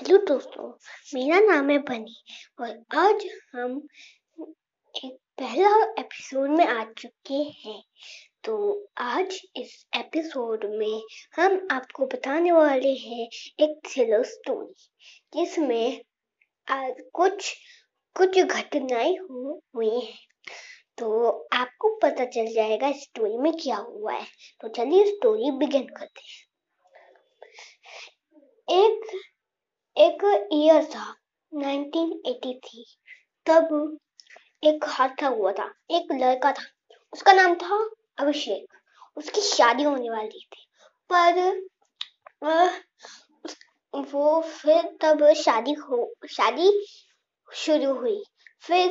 Hello दोस्तों, मेरा नाम है बनी और आज हम एक पहला एपिसोड में आ चुके हैं। तो आज इस एपिसोड में हम आपको बताने वाले हैं एक थ्रिलर स्टोरी जिसमें कुछ कुछ घटनाएँ हो, हुई हैं। तो आपको पता चल जाएगा स्टोरी में क्या हुआ है। तो चलिए स्टोरी बिगिन करते हैं। एक एक ईयर था 1983 तब एक हादसा हुआ था एक लड़का था। उसका नाम था अभिषेक। उसकी शादी होने वाली थी। पर आ, वो फिर तब शादी हो शादी शुरू हुई। फिर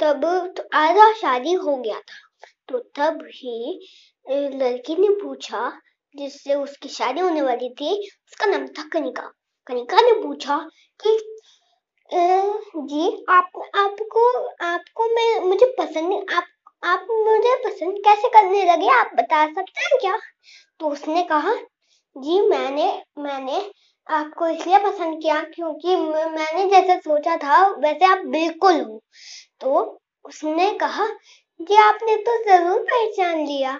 तब तो आधा शादी हो गया था। तो तब ही लड़की ने पूछा जिससे उसकी शादी होने वाली थी, उसका नाम था कनिका। कनिका ने पूछा कि जी, आप, आपको आपको मैं, मुझे पसंद नहीं, आप आप मुझे पसंद कैसे करने लगे, आप बता सकते हैं क्या? तो उसने कहा, जी, मैंने मैंने आपको इसलिए पसंद किया क्योंकि मैंने जैसे सोचा था, वैसे आप बिल्कुल हो। तो उसने कहा, जी, आपने तो ज़रूर पहचान लिया।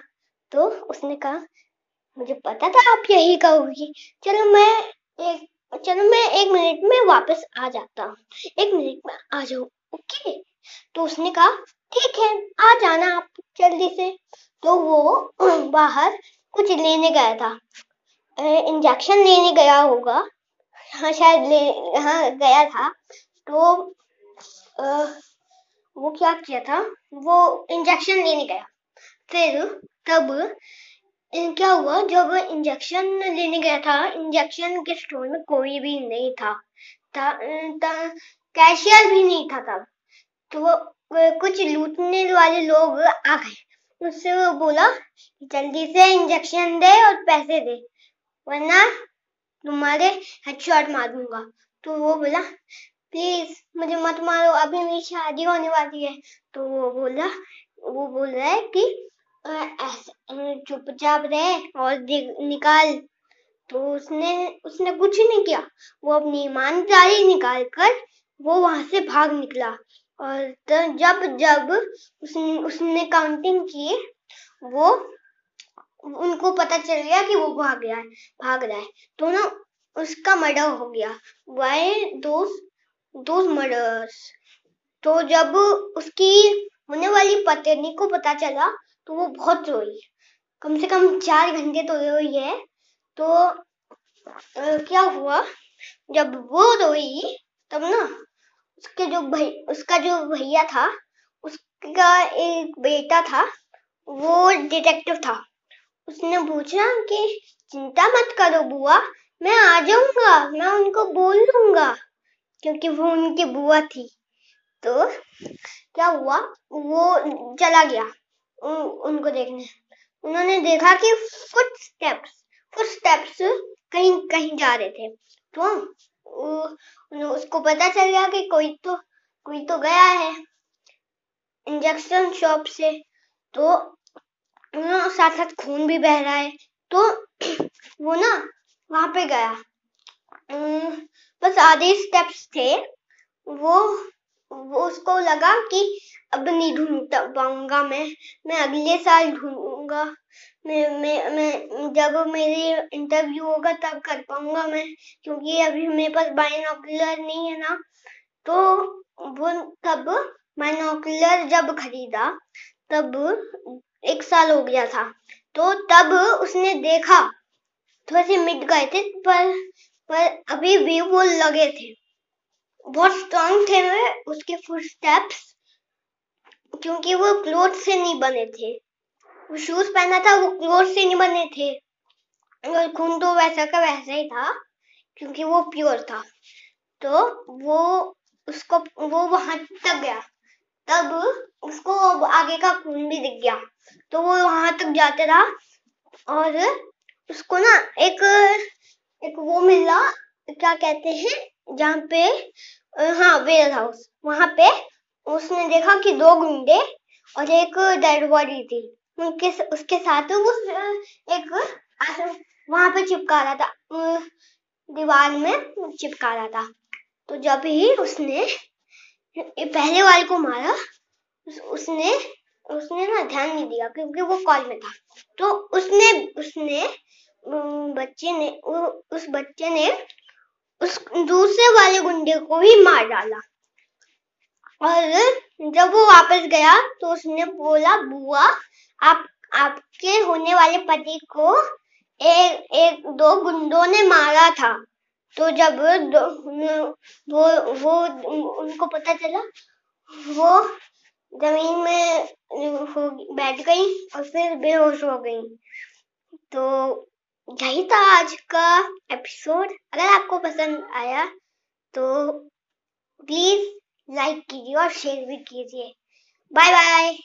तो उसने कहा मुझे पता था आप यही कहोगी। चलो मैं एक चलो मैं एक मिनट में वापस आ जाता हूँ। एक मिनट में आ जाऊँ ओके तो उसने कहा ठीक है आ जाना आप जल्दी से। तो वो बाहर कुछ लेने गया था। इंजेक्शन लेने गया होगा। हाँ शायद ले हाँ गया था। तो आ, वो क्या किया था? वो इंजेक्शन लेने गया। फिर तब क्या हुआ जब इंजेक्शन लेने गया था इंजेक्शन के स्टोर में कोई भी नहीं था। था, था कैशियर भी नहीं था तब। तो कुछ लूटने वाले लोग आ गए। उससे वो बोला जल्दी से इंजेक्शन दे और पैसे दे वरना तुम्हारे हेडशॉट मार दूँगा। तो वो बोला प्लीज़ मुझे मत मारो अभी मेरी शादी होने वाली है। तो वो बोला वो बोल रहा है कि चुपचाप रहे और निकाल। तो उसने उसने कुछ नहीं किया। वो अपनी ईमानदारी निकाल कर वो वहाँ से भाग निकला। और तो जब जब उसने उसने काउंटिंग की, वो, उनको पता चल गया कि वो भाग गया है, भाग रहा है। तो ना उसका मर्डर हो गया। दोस मर्डर्स तो जब उसकी होने वाली पत्नी को पता चला तो वो बहुत रोई कम से कम चार घंटे तो रोई है। तो क्या हुआ? जब वो रोई तब ना, उसके जो भाई उसका जो भैया था, उसका एक बेटा था, वो डिटेक्टिव था। उसने पूछा कि, चिंता मत करो बुआ, मैं आ जाऊँगा, मैं उनको बोल लूँगा। क्योंकि वो उनकी बुआ थी। तो क्या हुआ? वो चला गया। उनको देखने। उन्होंने देखा कि फुट स्टेप्स फुट स्टेप्स कहीं कहीं जा रहे थे। तो उसको पता चल गया कि कोई तो कोई तो गया है इंजेक्शन शॉप से। तो साथ साथ खून भी बह रहा है तो वो ना वहाँ पे गया। बस आधे स्टेप्स थे। वो वो उसको लगा कि अब नहीं ढूंढ पाऊँगा मैं मैं अगले साल ढूंढूँगा। मैं मैं मैं, जब मेरी इंटरव्यू होगा तब कर पाऊँगा मैं, क्योंकि अभी मेरे पास बाइनोकुलर नहीं है ना। तो वो तब बाइनोकुलर जब खरीदा, तब एक साल हो गया था। तो तब उसने देखा, थोड़े से मिट गए थे, पर पर अभी भी वो लगे थे। बहुत स्ट्रॉन्ग थे वे, उसके फुट स्टेप्स क्योंकि वो क्लोथ से नहीं बने थे। वो शूज़ पहना था, वो क्लोथ से नहीं बने थे। और खून तो वैसा का वैसा ही था, क्योंकि वो प्योर था। तो वो उसको, वो वहाँ तक गया। तब उसको आगे का खून भी दिख गया। तो वो वहाँ तक जाते रहा और उसको ना एक एक वो मिला, क्या कहते हैं, जहाँ पे हाँ वेयर हाउस वहाँ पे उसने देखा कि दो गुंडे और एक डेड बॉडी थी। उनके उसके साथ वो, एक वहाँ पे चिपका रहा था। दीवार में चिपका रहा था। तो जब ही उसने पहले वाले को मारा उसने उसने ना ध्यान नहीं दिया क्योंकि वो कॉल में था। तो उसने उसने बच्चे ने उस बच्चे ने उस दूसरे वाले गुंडे को भी मार डाला। और जब वो वापस गया तो उसने बोला बुआ आप आपके होने वाले पति को एक एक दो गुंडों ने मारा था। तो जब दो, वो वो उनको पता चला वो ज़मीन में बैठ गई और फिर बेहोश हो गई। तो यही था आज का एपिसोड अगर आपको पसंद आया तो प्लीज़ लाइक कीजिए और शेयर भी कीजिए। Bye bye